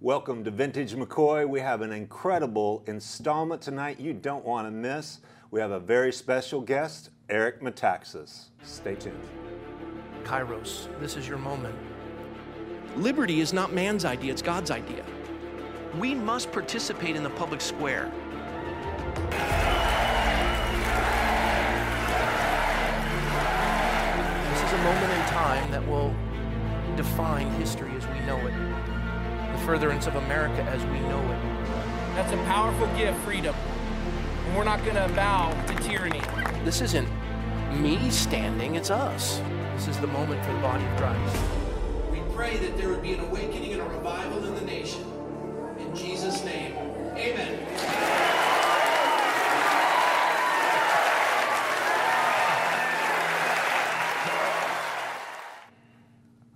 Welcome to Vintage McCoy. We have an incredible installment tonight you don't want to miss. We have a very special guest, Eric Metaxas. Stay tuned. Kairos, this is your moment. Liberty is not man's idea, it's God's idea. We must participate in the public square. This is a moment in time that will define history as we know it, furtherance of America as we know it. That's a powerful gift, freedom. And we're not going to bow to tyranny. This isn't me standing, it's us. This is the moment for the body of Christ. We pray that there would be an awakening and a revival in the nation. In Jesus' name, amen.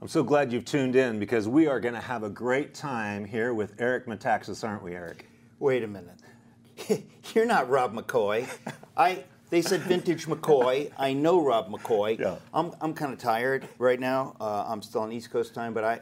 I'm so glad you've tuned in because we are going to have a great time here with Eric Metaxas, aren't we, Eric? Wait a minute. You're not Rob McCoy. I they said vintage McCoy. I know Rob McCoy. Yeah. I'm I'm kind of tired right now. Uh, I'm still on East Coast time, but I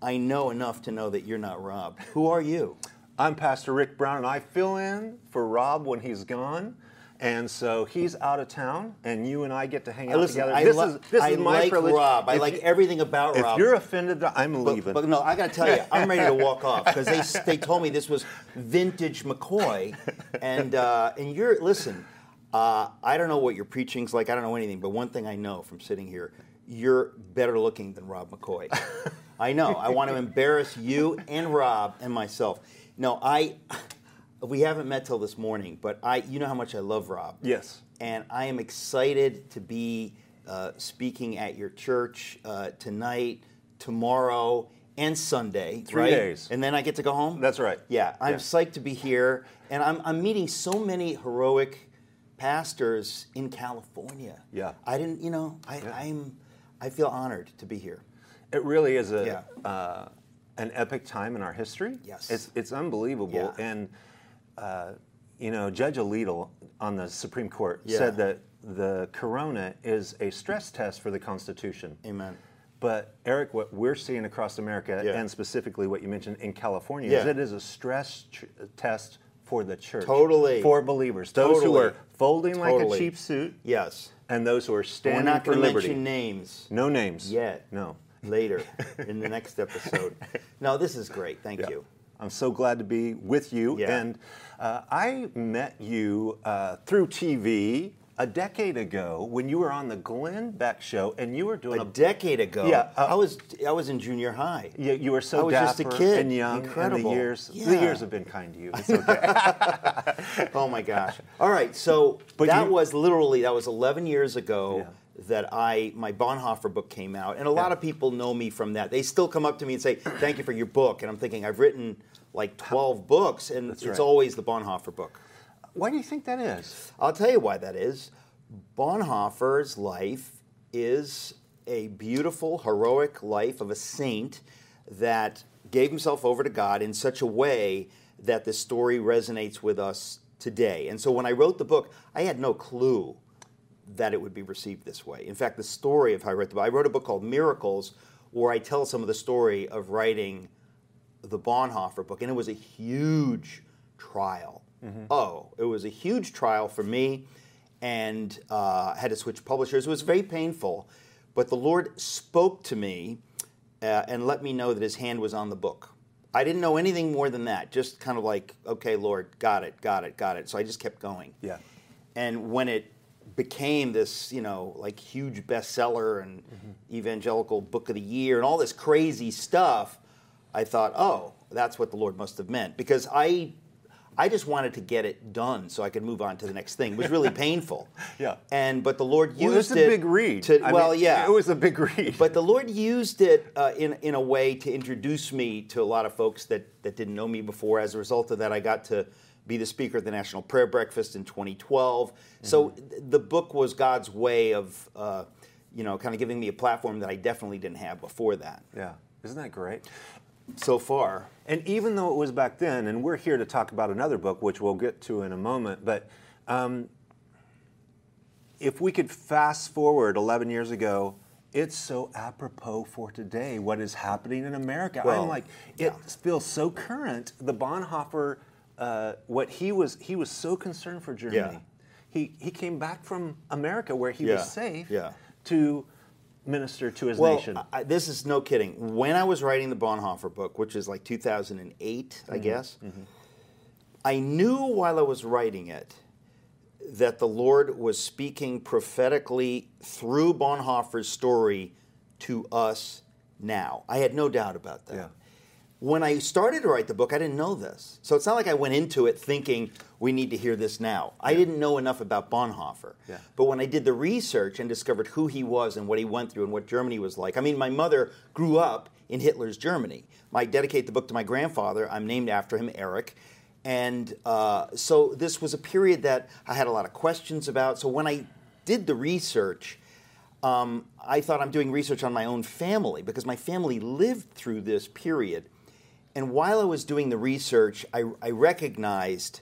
I know enough to know that you're not Rob. Who are you? I'm Pastor Rick Brown, and I fill in for Rob when he's gone. And so he's out of town, and you and I get to hang out Listen, together. I, this li- is this I is my like privilege. Rob. I If like you- everything about Rob. If you're offended, I'm but, leaving. but no, I got to tell you, I'm ready to walk off because they they told me this was vintage McCoy, and uh, and you're listen. Uh, I don't know what your preaching's like. I don't know anything, but one thing I know from sitting here, you're better looking than Rob McCoy. I know. I want to embarrass you and Rob and myself. No, I. We haven't met till this morning, but I, you know how much I love Rob yes. and I am excited to be uh, speaking at your church uh, tonight, tomorrow, and Sunday. Three right? days. and then I get to go home. That's right. Yeah, I'm Yeah. psyched to be here, and I'm, I'm meeting so many heroic pastors in California. Yeah. I didn't, you know, I, Yeah. I'm, I feel honored to be here. It really is a Yeah. uh, an epic time in our history. Yes. it's it's unbelievable. And uh, you know, Judge Alito on the Supreme Court Yeah. said that the corona is a stress test for the Constitution. Amen. But Eric, what we're seeing across America, Yeah. and specifically what you mentioned in California, is Yeah. it is a stress tr- test for the church. Totally. For believers, those who are folding like a cheap suit, Yes. and those who are standing We're not for liberty. mention names. no names Yet. No. Later in the next episode. No, this is great. Thank Yeah. you. I'm so glad to be with you. Yeah. And uh, I met you uh, through TV a decade ago when you were on the Glenn Beck show, and you were doing a a. decade ago. Yeah, uh, I was I was in junior high. you, you were so I was just a kid. and young, and Incredible. the years the Yeah. years have been kind to you. It's okay. Oh my gosh! All right, so But that you- was literally that was 11 years ago Yeah. That I my Bonhoeffer book came out, and a lot of people know me from that. They still come up to me and say, "Thank you for your book," and I'm thinking I've written like 12 books, and it's right. always the Bonhoeffer book. Why do you think that is? I'll tell you why that is. Bonhoeffer's life is a beautiful, heroic life of a saint that gave himself over to God in such a way that the story resonates with us today. And so when I wrote the book, I had no clue that it would be received this way. In fact, the story of how I wrote the book, I wrote a book called Miracles, where I tell some of the story of writing the Bonhoeffer book, and it was a huge trial. Oh, it was a huge trial for me, and uh, had to switch publishers. It was very painful, but the Lord spoke to me uh, and let me know that His hand was on the book. I didn't know anything more than that. Just kind of like, okay, Lord, got it, got it, got it. So I just kept going. Yeah. And when it became this, you know, like huge bestseller and evangelical book of the year and all this crazy stuff, I thought, oh, that's what the Lord must have meant because I I just wanted to get it done so I could move on to the next thing. It was really painful. Yeah. And but the Lord used Well, it's a it big read. To, well, mean, yeah. It was a big read. But the Lord used it uh, in, in a way to introduce me to a lot of folks that, that didn't know me before. As a result of that, I got to be the speaker at the National Prayer Breakfast in 2012. So th- the book was God's way of, uh, you know, kind of giving me a platform that I definitely didn't have before that. yeah. Isn't that great? So far, And even though it was back then, and we're here to talk about another book, which we'll get to in a moment, but um, if we could fast forward 11 years ago it's so apropos for today, what is happening in America. Well, I'm like, it yeah. feels so current. The Bonhoeffer, uh, what he was, he was so concerned for Germany. Yeah. He, he came back from America where he Yeah, was safe yeah. to minister to his Well, nation. I, this is no kidding. When I was writing the Bonhoeffer book, which is like 2008, I guess, I knew while I was writing it that the Lord was speaking prophetically through Bonhoeffer's story to us now. I had no doubt about that. When I started to write the book, I didn't know this. So it's not like I went into it thinking we need to hear this now. I didn't know enough about Bonhoeffer. Yeah. But when I did the research and discovered who he was and what he went through and what Germany was like, I mean, my mother grew up in Hitler's Germany. I dedicate the book to my grandfather. I'm named after him, Eric. And uh, so this was a period that I had a lot of questions about. So when I did the research, um, I thought I'm doing research on my own family because my family lived through this period. And while I was doing the research, I, I recognized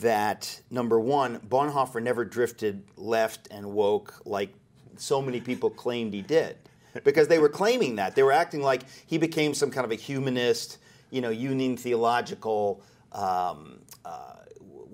that number one, Bonhoeffer never drifted left and woke like so many people claimed he did. Because they were claiming that. They were acting like he became some kind of a humanist, you know, union theological, um, uh,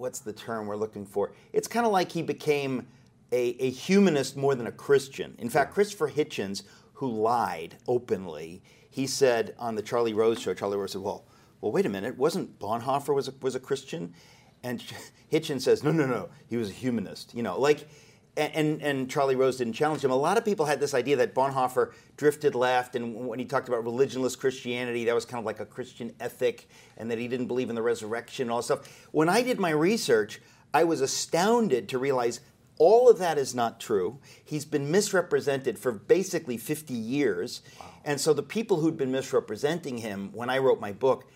what's the term we're looking for? It's kind of like he became a, a humanist more than a Christian. In fact, Christopher Hitchens, who lied openly, he said on the Charlie Rose show, Charlie Rose said, well, well, wait a minute, wasn't Bonhoeffer was a, was a Christian? And Hitchens says, no, no, no, he was a humanist. You know, like, and, and Charlie Rose didn't challenge him. A lot of people had this idea that Bonhoeffer drifted left, and when he talked about religionless Christianity, that was kind of like a Christian ethic, and that he didn't believe in the resurrection and all that stuff. When I did my research, I was astounded to realize all of that is not true. He's been misrepresented for basically 50 years. And so the people who'd been misrepresenting him when I wrote my book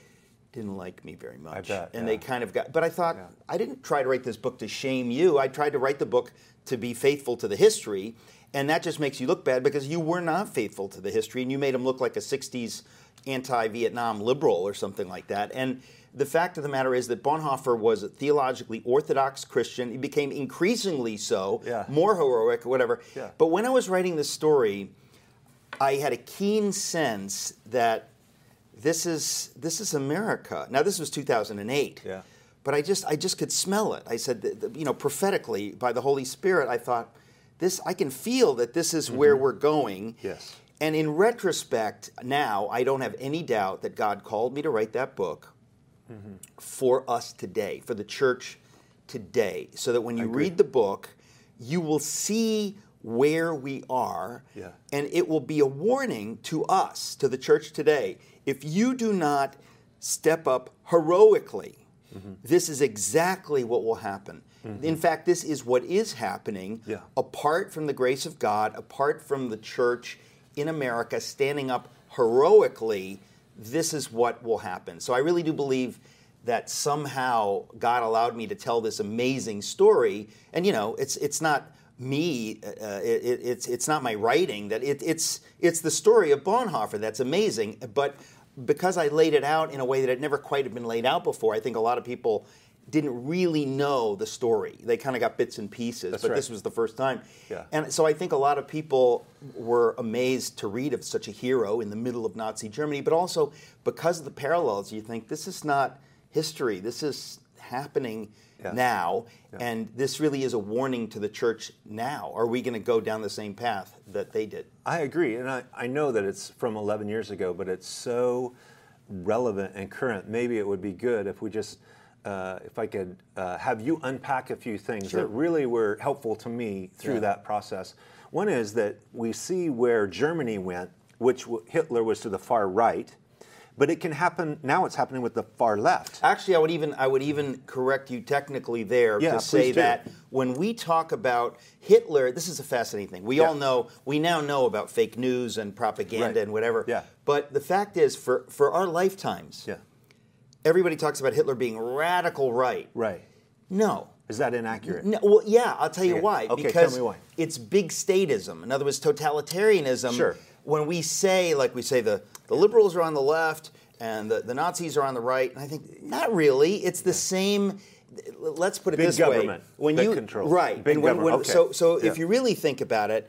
didn't like me very much. bet, and yeah. they kind of got, but I thought, I didn't try to write this book to shame you. I tried to write the book to be faithful to the history. And that just makes you look bad because you were not faithful to the history and you made him look like a 60s anti Vietnam liberal or something like that. And the fact of the matter is that Bonhoeffer was a theologically orthodox Christian. He became increasingly so, Yeah. more heroic, whatever. Yeah. But when I was writing this story, I had a keen sense that this is this is America. Now this was 2008. Yeah. But I just I just could smell it. I said, that, you know, prophetically by the Holy Spirit, I thought this I can feel that this is mm-hmm. where we're going. Yes. And in retrospect, now I don't have any doubt that God called me to write that book for us today, for the church today, so that when you read the book, you will see where we are, Yeah. and it will be a warning to us, to the church today. If you do not step up heroically, mm-hmm. this is exactly what will happen. Mm-hmm. In fact, this is what is happening Yeah. apart from the grace of God, apart from the church in America standing up heroically, this is what will happen. So I really do believe that somehow God allowed me to tell this amazing story. And you know, it's it's not me, uh, it, it- it's it's not my writing. That it, it's it's the story of Bonhoeffer that's amazing. But because I laid it out in a way that it never quite had been laid out before, I think a lot of people didn't really know the story. They kind of got bits and pieces, That's but right. this was the first time. Yeah. And so I think a lot of people were amazed to read of such a hero in the middle of Nazi Germany, but also because of the parallels, you think this is not history. This is happening Yeah. now, and this really is a warning to the church now. Are we going to go down the same path that they did? I agree, and I, I know that it's from 11 years ago, but it's so relevant and current. Maybe it would be good if we just, uh, if I could uh, have you unpack a few things Sure. that really were helpful to me through Yeah. that process. One is that we see where Germany went, which w- Hitler was to the far right, but it can happen now. It's happening with the far left. Actually, I would even I would even correct you technically there Yeah, to say do. that when we talk about Hitler, this is a fascinating thing. We Yeah. all know we now know about fake news and propaganda Right. and whatever. Yeah. But the fact is, for for our lifetimes, Yeah, everybody talks about Hitler being radical right. right. No. Is that inaccurate? No, well, yeah, I'll tell you Okay. why. Okay, tell because me why. it's big statism. In other words, totalitarianism. Sure. When we say, like we say, the, the liberals are on the left and the, the Nazis are on the right, and I think not really. It's the same. Let's put it Big this government way: when that you control. right, Big when- government, when- okay. So, so Yeah. if you really think about it,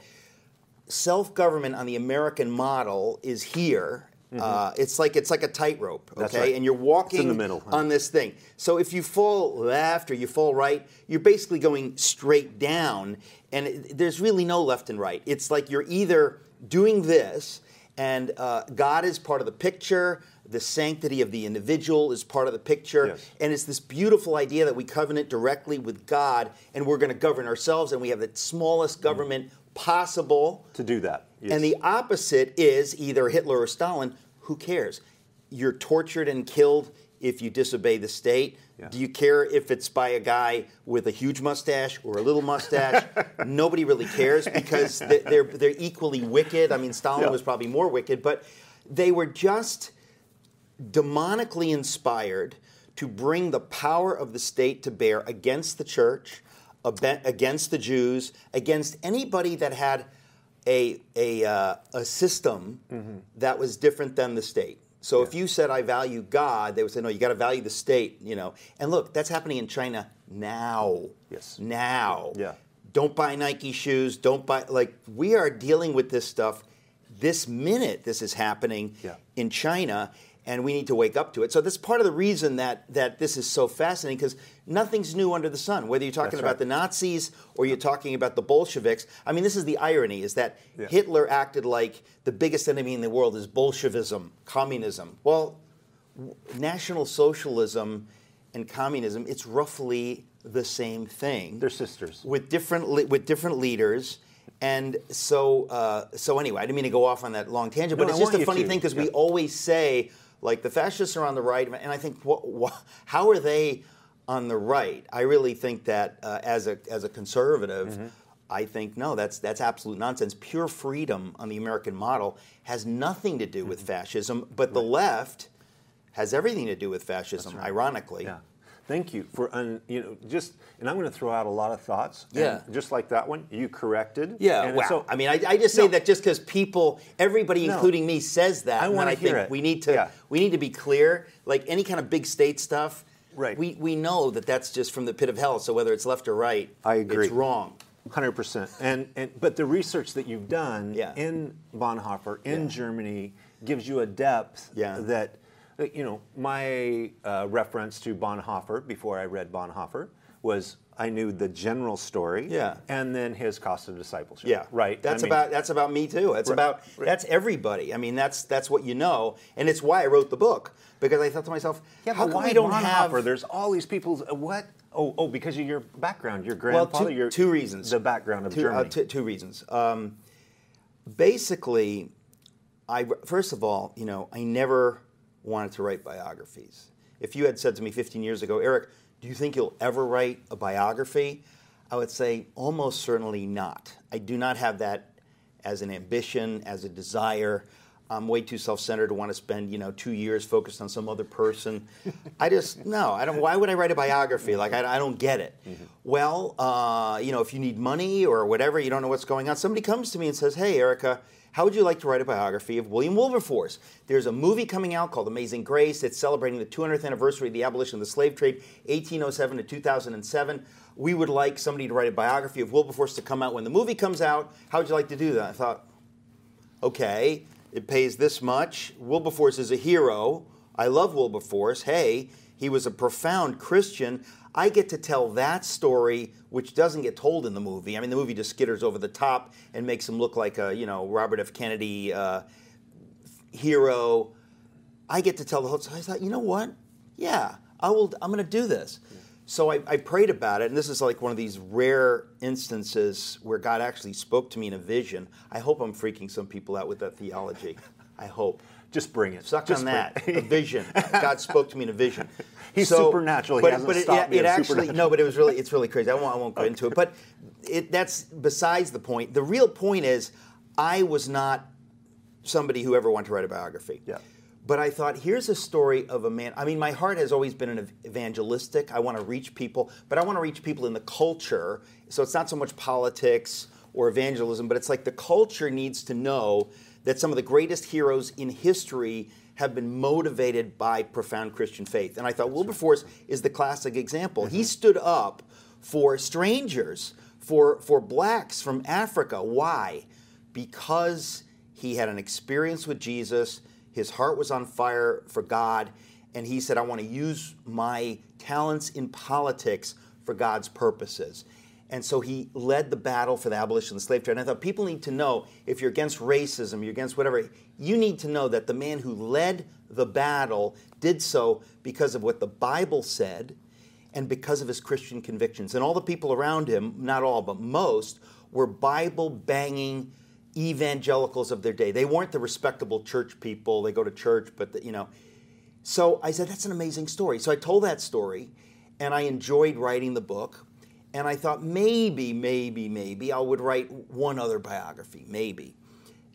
self-government on the American model is here. Uh, it's like it's like a tightrope, okay? Mm-hmm. Right. And you're walking It's in the middle, huh? on this thing. So if you fall left or you fall right, you're basically going straight down, and it, there's really no left and right. It's like you're either doing this, and uh, God is part of the picture. The sanctity of the individual is part of the picture, Yes. and it's this beautiful idea that we covenant directly with God, and we're going to govern ourselves, and we have the smallest government possible. to do that. Yes. And the opposite is either Hitler or Stalin. Who cares? You're tortured and killed if you disobey the state. Yeah. Do you care if it's by a guy with a huge mustache or a little mustache? Nobody really cares because they- they're they're equally wicked. I mean, Stalin Yeah. was probably more wicked, but they were just demonically inspired to bring the power of the state to bear against the church, against the Jews, against anybody that had a, a, uh, a system that was different than the state. So if you said I value God, they would say no, you got to value the state, you know. And look, that's happening in China now. Yes. Now. Yeah. Don't buy Nike shoes. Don't buy like we are dealing with this stuff this minute. This is happening Yeah. in China, and we need to wake up to it. So that's part of the reason that that this is so fascinating because nothing's new under the sun. Whether you're talking That's about right. the Nazis or you're talking about the Bolsheviks. I mean, this is the irony: is that Yeah. Hitler acted like the biggest enemy in the world is Bolshevism, communism. Well, w- National Socialism and communism, it's roughly the same thing They're sisters. with different le- with different leaders. And so, uh, so anyway, I didn't mean to go off on that long tangent, but No, it's I just a funny to. thing because we always say like the fascists are on the right, and I think wha wha how are they on the right? I really think that uh, as a as a conservative. Mm-hmm. I think no, that's that's absolute nonsense. Pure freedom on the American model has nothing to do with Mm-hmm. fascism, but the left has everything to do with fascism. Ironically, Yeah. Thank you for un, you know just and I'm going to throw out a lot of thoughts. Yeah. just like that one, you corrected. Yeah, wow. so- I mean, I, I just say No. that just because people, everybody, No. including me, says that. I I think hear it. we need to Yeah. we need to be clear. Like any kind of big state stuff, Right. We we know that that's just from the pit of hell. So whether it's left or right, I agree. It's wrong. Hundred percent, and and but the research that you've done Yeah. in Bonhoeffer in Yeah. Germany gives you a depth that, you know my uh, reference to Bonhoeffer before I read Bonhoeffer was I knew the general story, Yeah. and then his cost of discipleship, Yeah, right. That's I mean, about that's about me too. That's Right. about that's everybody. I mean, that's that's what you know, and it's why I wrote the book because I thought to myself, yeah, how come we don't Bonhoeffer? have There's all these people. uh, What? Oh, oh, because of your background, your well, grandfather, two, your two reasons. the background of two, Germany. Uh, two, two reasons. Um, basically, I first of all, you know, I never wanted to write biographies. If you had said to me 15 years ago, Eric, do you think you'll ever write a biography? I would say almost certainly not. I do not have that as an ambition, as a desire. I'm way too self-centered to want to spend, you know, two years focused on some other person. I just no. I don't. Why would I write a biography? Like I, I don't get it. Well, uh, you know, if you need money or whatever, you don't know what's going on. Somebody comes to me and says, "Hey, Erica, how would you like to write a biography of William Wilberforce? There's a movie coming out called Amazing Grace. It's celebrating the 200th anniversary of the abolition of the slave trade, 1807 to 2007. We would like somebody to write a biography of Wilberforce to come out when the movie comes out. How would you like to do that? I thought, okay, it pays this much. Wilberforce is a hero. I love Wilberforce. Hey, he was a profound Christian. I get to tell that story, which doesn't get told in the movie. I mean, the movie just skitters over the top and makes him look like a, you know, Robert F. Kennedy uh, hero. I get to tell the whole. So I thought, you know what? Yeah, I will. I'm going to do this. So I, I prayed about it, and this is like one of these rare instances where God actually spoke to me in a vision. I hope I'm freaking some people out with that theology. I hope. Just bring it. Suck Just on that. A vision. God spoke to me in a vision. He's supernatural. He But, hasn't but it, stopped it, actually no, but it was really it's really crazy. I won't I won't go into it. But it, that's besides the point. The real point is I was not somebody who ever wanted to write a biography. Yeah. But I thought, here's a story of a man. I mean, my heart has always been an evangelistic. I want to reach people, but I want to reach people in the culture. So it's not so much politics or evangelism, but it's like the culture needs to know that some of the greatest heroes in history have been motivated by profound Christian faith. And I thought Wilberforce is the classic example. He mm-hmm. stood up for strangers, for, for blacks from Africa. Why? because he had an experience with Jesus, his heart was on fire for God, and he said, I want to use my talents in politics for God's purposes. And so he led the battle for the abolition of the slave trade. And I thought people need to know if you're against racism, you're against whatever, you need to know that the man who led the battle did so because of what the Bible said and because of his Christian convictions. And all the people around him, not all, but most, were Bible banging evangelicals of their day. They weren't the respectable church people. They go to church, but the, you know. So I said, that's an amazing story. So I told that story, and I enjoyed writing the book. And I thought maybe, maybe, maybe I would write one other biography, maybe.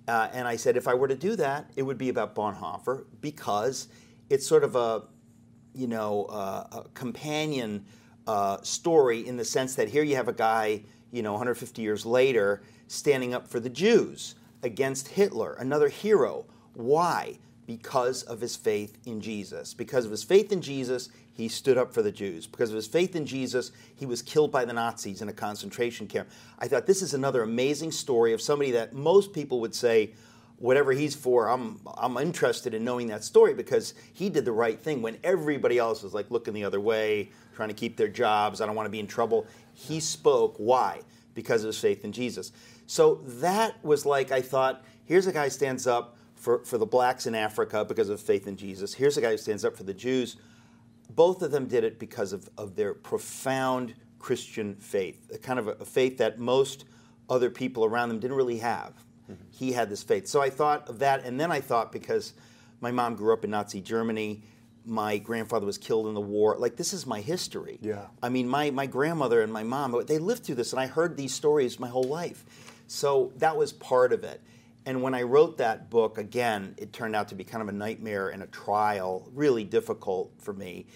Uh, and I said, if I were to do that, it would be about Bonhoeffer because it's sort of a, you know, uh, a companion uh, story in the sense that here you have a guy, you know, 150 years later standing up for the Jews against Hitler, another hero. Why? Because of his faith in Jesus. Because of his faith in Jesus, he stood up for the Jews. Because of his faith in Jesus, he was killed by the Nazis in a concentration camp. I thought this is another amazing story of somebody that most people would say, whatever he's for, I'm, I'm interested in knowing that story because he did the right thing when everybody else was like looking the other way, trying to keep their jobs. I don't want to be in trouble. He spoke. Why? Because of his faith in Jesus. So that was like, I thought, here's a guy stands up for, for the blacks in Africa because of faith in Jesus. Here's a guy who stands up for the Jews. Both of them did it because of, of their profound Christian faith, a kind of a, a faith that most other people around them didn't really have. Mm-hmm. He had this faith. So I thought of that, and then I thought because my mom grew up in Nazi Germany, my grandfather was killed in the war. Like this is my history. Yeah. I mean, my my grandmother and my mom, they lived through this, and I heard these stories my whole life. So that was part of it. And when I wrote that book, again, it turned out to be kind of a nightmare and a trial, really difficult for me.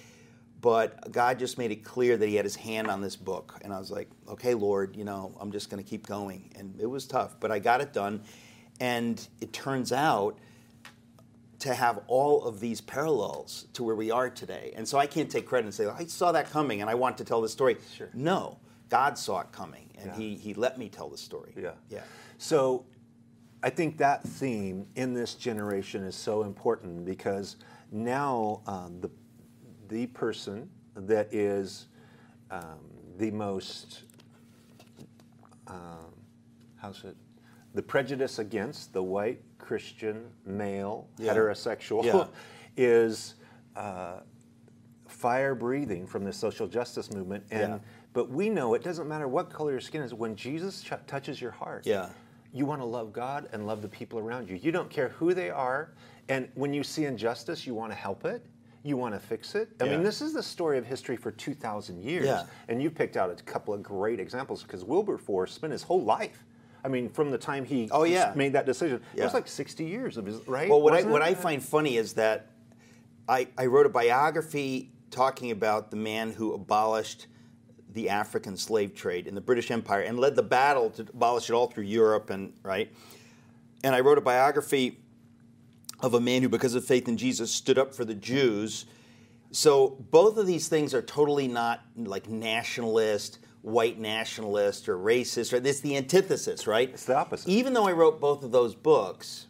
But God just made it clear that He had His hand on this book. And I was like, okay, Lord, you know, I'm just going to keep going. And it was tough, but I got it done. And it turns out to have all of these parallels to where we are today. And so I can't take credit and say, I saw that coming and I want to tell the story. Sure. No, God saw it coming and Yeah. he, he let me tell the story. Yeah. Yeah. So I think that theme in this generation is so important because now um, the, the person that is um, the most, um, how's it, the prejudice against the white Christian male Yeah. heterosexual Yeah. is uh, fire breathing from the social justice movement. And Yeah. but we know it doesn't matter what color your skin is. When Jesus ch- touches your heart, Yeah. You want to love God and love the people around you. You don't care who they are, and when you see injustice, you want to help it. You want to fix it. I Yeah. mean, this is the story of history for 2,000 years. Yeah. And you picked out a couple of great examples because Wilberforce spent his whole life. I mean, from the time he Oh, yeah. made that decision, it was like 60 years of his, right? Well, what I, what it? I find funny is that I, I wrote a biography talking about the man who abolished the African slave trade in the British Empire and led the battle to abolish it all through Europe and right. And I wrote a biography of a man who, because of faith in Jesus, stood up for the Jews. So both of these things are totally not like nationalist, white nationalist, or racist. Right? It's the antithesis, right? It's the opposite. Even though I wrote both of those books,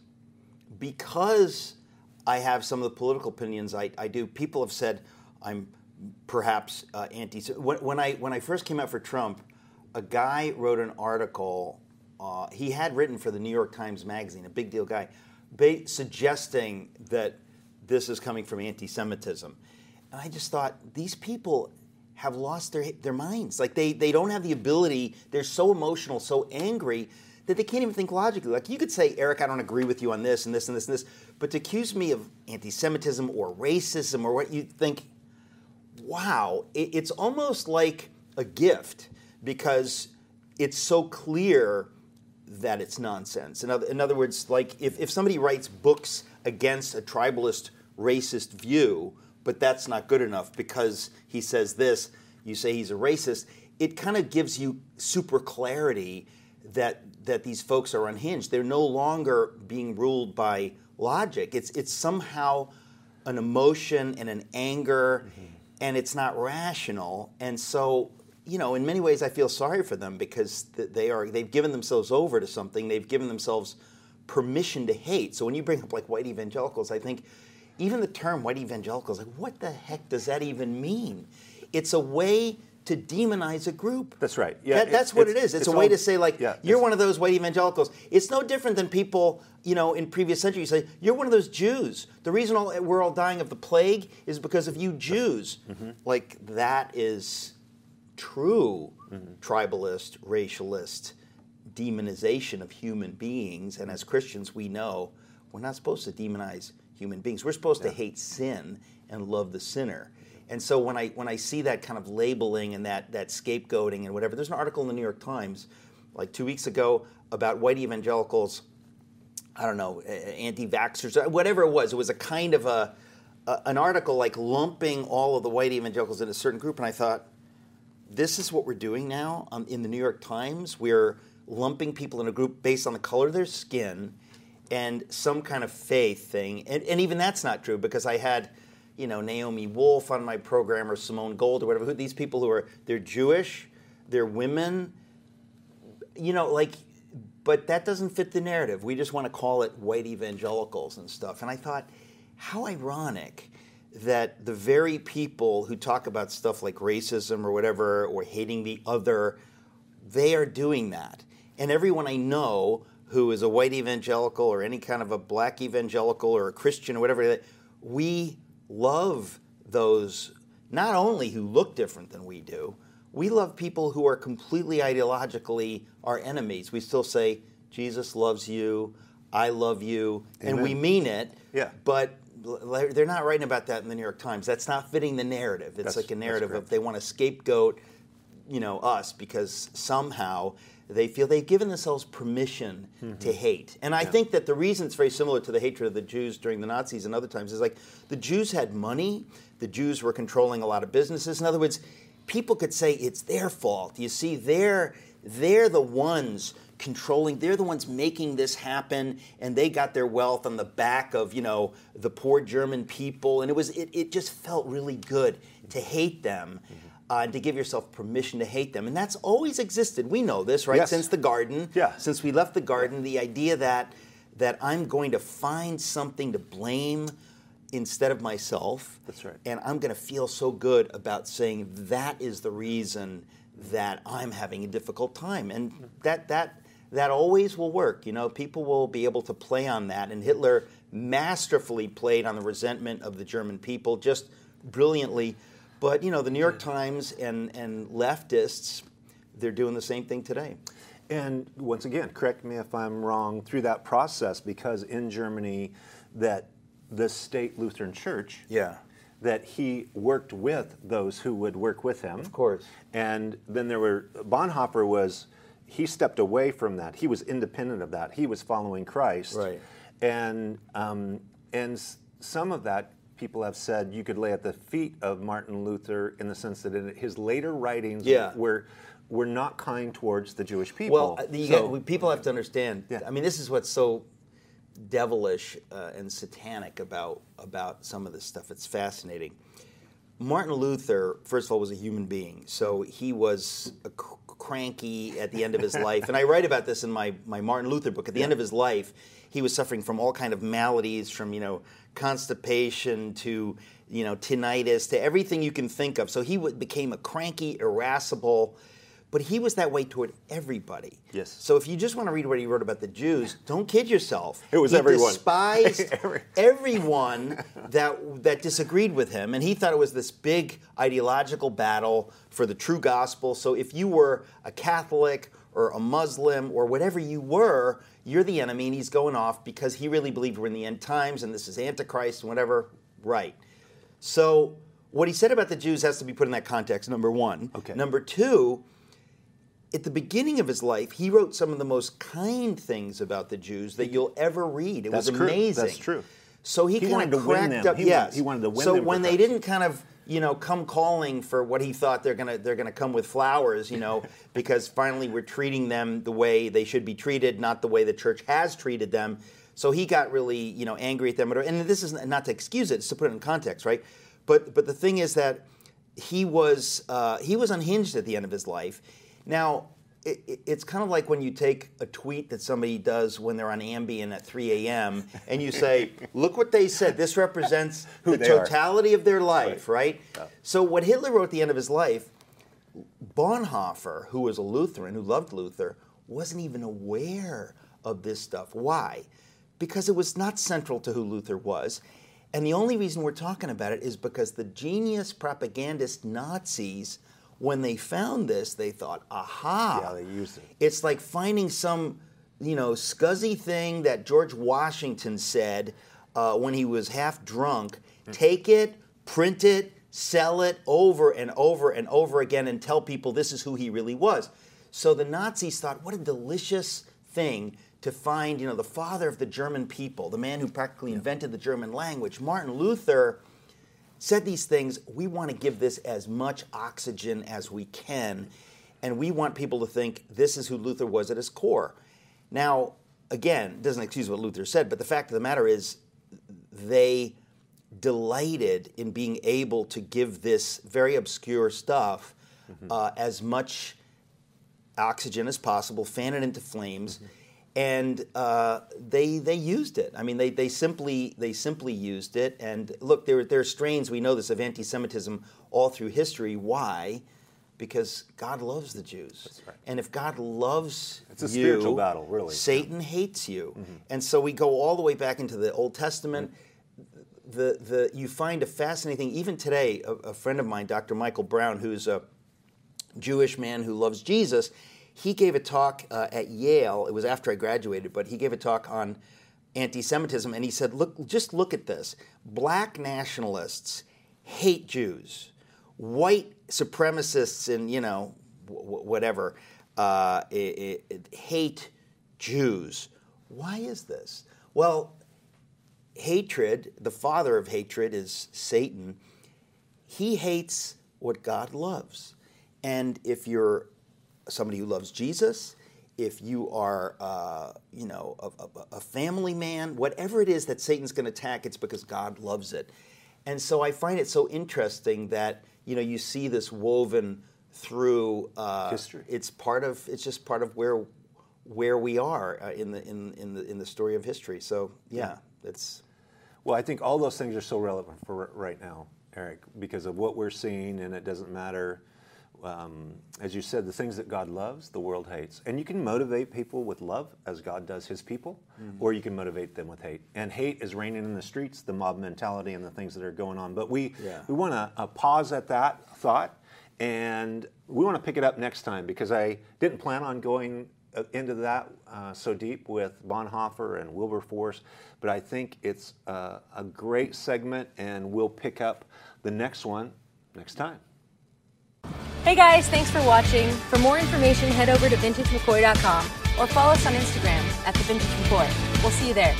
because I have some of the political opinions I, I do, people have said I'm perhaps uh, anti. When, when I when I first came out for Trump, a guy wrote an article. Uh, he had written for the New York Times Magazine, a big deal guy, ba- suggesting that this is coming from anti-Semitism, and I just thought these people have lost their their minds. Like they they don't have the ability. They're so emotional, so angry that they can't even think logically. Like you could say, Eric, I don't agree with you on this and this and this and this, but to accuse me of anti-Semitism or racism or what you think, wow, it, it's almost like a gift because it's so clear that it's nonsense. In other, in other words, like if, if somebody writes books against a tribalist, racist view, but that's not good enough because he says this, you say he's a racist, it kind of gives you super clarity that that these folks are unhinged. They're no longer being ruled by logic. It's it's somehow an emotion and an anger, mm-hmm. And it's not rational. And so you know, in many ways, I feel sorry for them because they are they've given themselves over to something. They've given themselves permission to hate. So when you bring up like white evangelicals, I think even the term white evangelicals, like what the heck does that even mean? It's a way to demonize a group. That's right. Yeah, that, that's what it is. It's, it's a way to say like yeah, you're one of those white evangelicals. It's no different than people you know in previous centuries say you're one of those Jews. The reason all, we're all dying of the plague is because of you Jews. Mm-hmm. Like that is true mm-hmm. tribalist, racialist demonization of human beings. And as Christians, we know we're not supposed to demonize human beings. We're supposed yeah. to hate sin and love the sinner. And so when I when I see that kind of labeling and that that scapegoating and whatever, there's an article in the New York Times like two weeks ago about white evangelicals. I don't know, anti-vaxxers, whatever it was. It was a kind of a, a an article like lumping all of the white evangelicals in a certain group, and I thought, this is what we're doing now um, in the New York Times. We're lumping people in a group based on the color of their skin and some kind of faith thing. And, and even that's not true because I had, you know, Naomi Wolf on my program or Simone Gold or whatever. Who, these people who are, they're Jewish, they're women, you know, like, but that doesn't fit the narrative. We just want to call it white evangelicals and stuff. And I thought, how ironic that the very people who talk about stuff like racism or whatever, or hating the other, they are doing that. And everyone I know who is a white evangelical or any kind of a black evangelical or a Christian or whatever, we love those not only who look different than we do, we love people who are completely ideologically our enemies. We still say, Jesus loves you, I love you, Amen. and we mean it. Yeah. But they're not writing about that in the New York Times. That's not fitting the narrative. It's that's, like a narrative of they want to scapegoat, you know, us because somehow they feel they've given themselves permission mm-hmm. to hate. And I yeah. think that the reason it's very similar to the hatred of the Jews during the Nazis and other times is like the Jews had money, the Jews were controlling a lot of businesses. In other words, people could say it's their fault. You see, they're they're the ones controlling they're the ones making this happen and they got their wealth on the back of you know the poor german people and it was it, it just felt really good to hate them mm-hmm uh, and to give yourself permission to hate them. And that's always existed. We know this, right? Yes. Since the garden. Yeah. Since we left the garden, the idea that that I'm going to find something to blame instead of myself. That's right. And I'm going to feel so good about saying that is the reason that I'm having a difficult time. And that that that always will work. You know, people will be able to play on that. And Hitler masterfully played on the resentment of the German people, just brilliantly. But you know, the New York Times and and leftists, they're doing the same thing today. And once again, correct me if I'm wrong. Through that process, because in Germany, that the state Lutheran Church, yeah, that he worked with those who would work with him. Of course. And then there were Bonhoeffer was he stepped away from that. He was independent of that. He was following Christ. Right. And um, and some of that people have said you could lay at the feet of Martin Luther in the sense that in his later writings yeah. were were not kind towards the Jewish people. Well, uh, so, got, people have to understand. Yeah. I mean, this is what's so devilish uh, and satanic about about some of this stuff. It's fascinating. Martin Luther, first of all, was a human being, so he was a cr- cranky at the end of his life, and I write about this in my my Martin Luther book. At the yeah. end of his life, he was suffering from all kind of maladies, from you know constipation to you know tinnitus to everything you can think of. So he became a cranky, irascible. But he was that way toward everybody. Yes. So if you just want to read what he wrote about the Jews, don't kid yourself. It was he everyone. despised everyone that that disagreed with him, and he thought it was this big ideological battle for the true gospel. So if you were a Catholic or a Muslim or whatever you were, you're the enemy, and he's going off because he really believed we're in the end times and this is Antichrist and whatever. Right. So, what he said about the Jews has to be put in that context, number one. Okay. Number two, at the beginning of his life, he wrote some of the most kind things about the Jews that you'll ever read. It That's was amazing. True. That's true. So he, he kind of cracked up. He yes, wanted, he wanted to win So when they didn't kind of you know, come calling for what he thought they're gonna they're gonna come with flowers, you know, because finally we're treating them the way they should be treated, not the way the church has treated them. So he got really, you know, angry at them. And this is not to excuse it, it's to put it in context, right? But but the thing is that he was uh, he was unhinged at the end of his life. Now it, it, it's kind of like when you take a tweet that somebody does when they're on Ambien at 3 a.m. and you say, "Look what they said. This represents the they are." totality of their life, right?" So what Hitler wrote at the end of his life, Bonhoeffer, who was a Lutheran who loved Luther, wasn't even aware of this stuff. Why? Because it was not central to who Luther was. And the only reason we're talking about it is because the genius propagandist Nazis, when they found this, they thought, aha. Yeah, they used it. It's like finding some, you know, scuzzy thing that George Washington said uh, when he was half drunk. Take it, print it, sell it over and over and over again, and tell people this is who he really was. So the Nazis thought, what a delicious thing to find, you know, the father of the German people, the man who practically invented the German language, Martin Luther said these things. We want to give this as much oxygen as we can, and we want people to think this is who Luther was at his core. Now, again, it doesn't excuse what Luther said, but the fact of the matter is, they delighted in being able to give this very obscure stuff uh, as much oxygen as possible, fan it into flames, and uh, they they used it. I mean, they, they simply they simply used it. And look, there there are strains we know this of anti-Semitism all through history. Why? Because God loves the Jews, right. and if God loves It's a you, spiritual battle, really. Satan hates you, and so we go all the way back into the Old Testament the, the you find a fascinating thing even today a, a friend of mine dr michael brown who's a jewish man who loves jesus he gave a talk uh, at yale. It was after i graduated but he gave a talk on anti-semitism and he said look just look at this. Black nationalists hate jews. White supremacists and you know wh- whatever uh, i- i- hate jews. Why is this? Well hatred, the father of hatred is Satan. He hates what God loves. And if you're somebody who loves Jesus, if you are, uh, you know, a, a, a family man, whatever it is that Satan's going to attack, it's because God loves it. And so I find it so interesting that you know you see this woven through uh, History. It's part of. It's just part of where where we are uh, in the in, in the in the story of history. So yeah, it's Well, I think all those things are so relevant for r- right now, Eric, because of what we're seeing, and it doesn't matter. Um, as you said, the things that God loves, the world hates. And you can motivate people with love as God does his people, or you can motivate them with hate. And hate is reigning in the streets, the mob mentality, and the things that are going on. But we, Yeah. we want to uh, pause at that thought, and we want to pick it up next time because I didn't plan on going uh, into that uh, so deep with Bonhoeffer and Wilberforce, but I think it's uh, a great segment, and we'll pick up the next one next time. Hey guys, thanks for watching. For more information, head over to vintagemccoy.com or follow us on Instagram at the Vintage McCoy. We'll see you there.